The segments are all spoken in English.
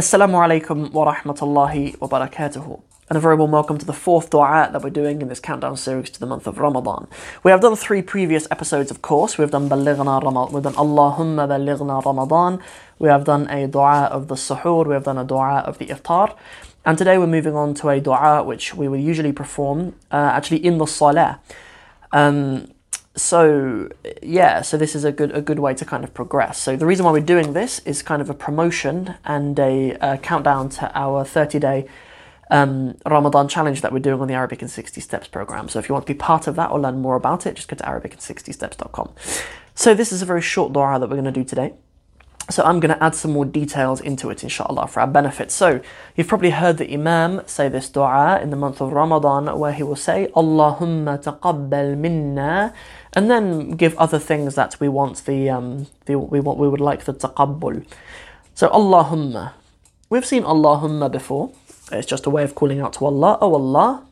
Assalamu alaikum wa rahmatullahi wa barakatuhu. And a very warm welcome to the fourth dua that we're doing in this countdown series to the month of Ramadan. We have done three previous episodes, of course. We've done Balighna Ramadan, we've done Allahumma Balighna Ramadan. We have done a dua of the suhoor, we have done a dua of the iftar. And today we're moving on to a dua which we will usually perform uh, actually in the salah. Um, so yeah, so this is a good a good way to kind of progress. So the reason why we're doing this is kind of a promotion and a, a countdown to our 30 day um, Ramadan challenge that we're doing on the Arabic in 60 Steps program. So if you want to be part of that or learn more about it, just go to arabic60steps.com. So this is a very short dua that we're going to do today. So I'm going to add some more details into it, inshallah, for our benefit. So you've probably heard the Imam say this dua in the month of Ramadan, where he will say, Allahumma taqabbal minna, and then give other things that we want the, um, the we want we would like the taqabbul. So Allahumma, we've seen Allahumma before. It's just a way of calling out to Allah. Oh Allah,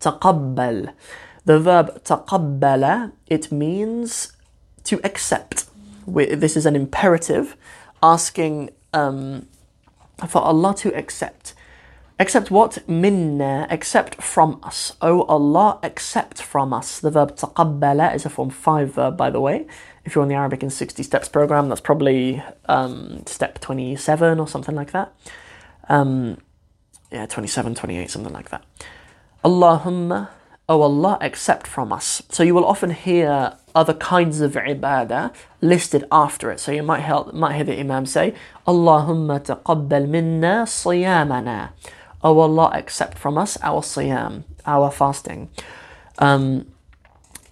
taqabbal. The verb taqabbala, it means to accept this is an imperative asking um, for Allah to accept. Accept what? Minna, accept from us. Oh Allah, accept from us. The verb taqabbala is a form 5 verb, by the way. If you're on the Arabic in 60 Steps program, that's probably um, step 27 or something like that. Um, yeah, 27, 28, something like that. Allahumma, oh Allah, accept from us. So you will often hear other kinds of ibadah listed after it. So you might, help, might hear the Imam say, Allahumma taqabbal minna siyamana. Oh Allah, accept from us our siyam, our fasting. Um,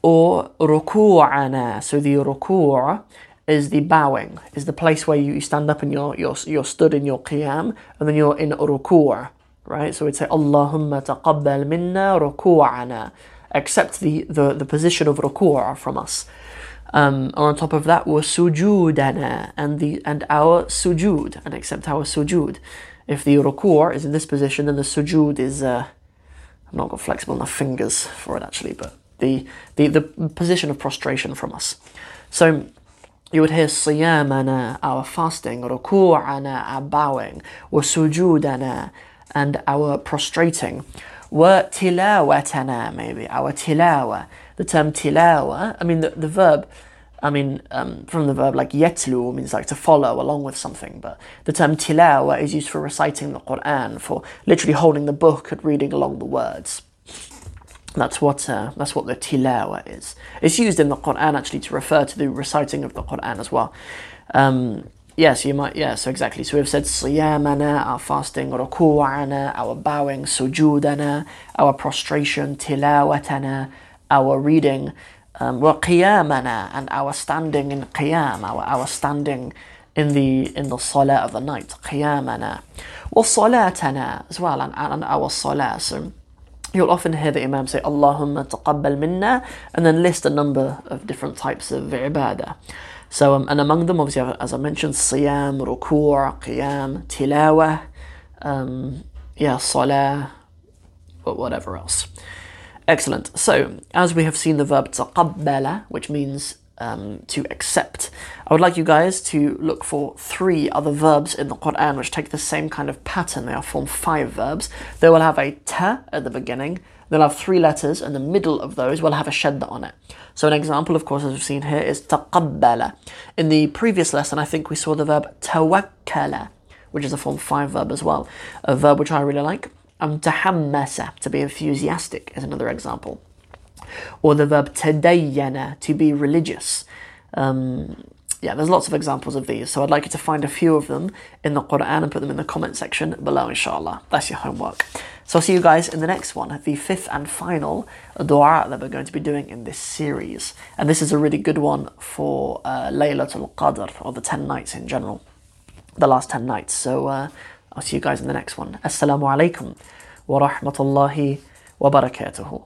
or ruku'ana. So the ruku' is the bowing, is the place where you stand up and you're, you're, you're stood in your qiyam, and then you're in ruku', right? So we'd say, Allahumma taqabbal minna ruku'ana accept the, the, the position of ruku' from us. Um, on top of that, was sujudana and the and our sujud and accept our sujud. If the ruku' is in this position, then the sujud is, uh, I've not got flexible enough fingers for it actually, but the, the, the position of prostration from us. So you would hear siyamana, our fasting, ruku'ana, our bowing, or sujudana, and our prostrating, wa tilawatana, maybe, our tilawa. The term tilawa, I mean the, the verb, I mean um, from the verb like yetlu means like to follow along with something, but the term tilawa is used for reciting the Quran, for literally holding the book and reading along the words. That's what uh, that's what the tilawa is. It's used in the Quran actually to refer to the reciting of the Quran as well. Um, Yes, you might. Yeah, so exactly. So we've said siyamana, our fasting, ruku'ana, our bowing, sujudana, our prostration, tilawatana, our reading, um, qiyamana, and our standing in qiyam, our, our standing in the in the salah of the night, qiyamana. Salatana as well, and, and our salah. So you'll often hear the Imam say, Allahumma taqabbal minna, and then list a number of different types of ibadah. So, um, and among them, obviously, as I mentioned, siyam, ruku', qiyam, tilawah, um, yeah, salah, whatever else. Excellent. So, as we have seen the verb taqabbala, which means um, to accept, I would like you guys to look for three other verbs in the Quran which take the same kind of pattern. They are form five verbs. They will have a ta at the beginning, they'll have three letters, and the middle of those will have a shadda on it. So an example, of course, as we've seen here, is taqabbala. In the previous lesson, I think we saw the verb tawakkala, which is a form five verb as well, a verb which I really like. Um, tahammasa, to be enthusiastic, is another example. Or the verb tadayyana, to be religious. Um, yeah, there's lots of examples of these, so I'd like you to find a few of them in the Quran and put them in the comment section below, inshallah. That's your homework. So I'll see you guys in the next one, the fifth and final dua that we're going to be doing in this series. And this is a really good one for uh, Laylatul Qadr, or the 10 nights in general, the last 10 nights. So uh, I'll see you guys in the next one. Assalamu alaikum wa rahmatullahi wa barakatuhu.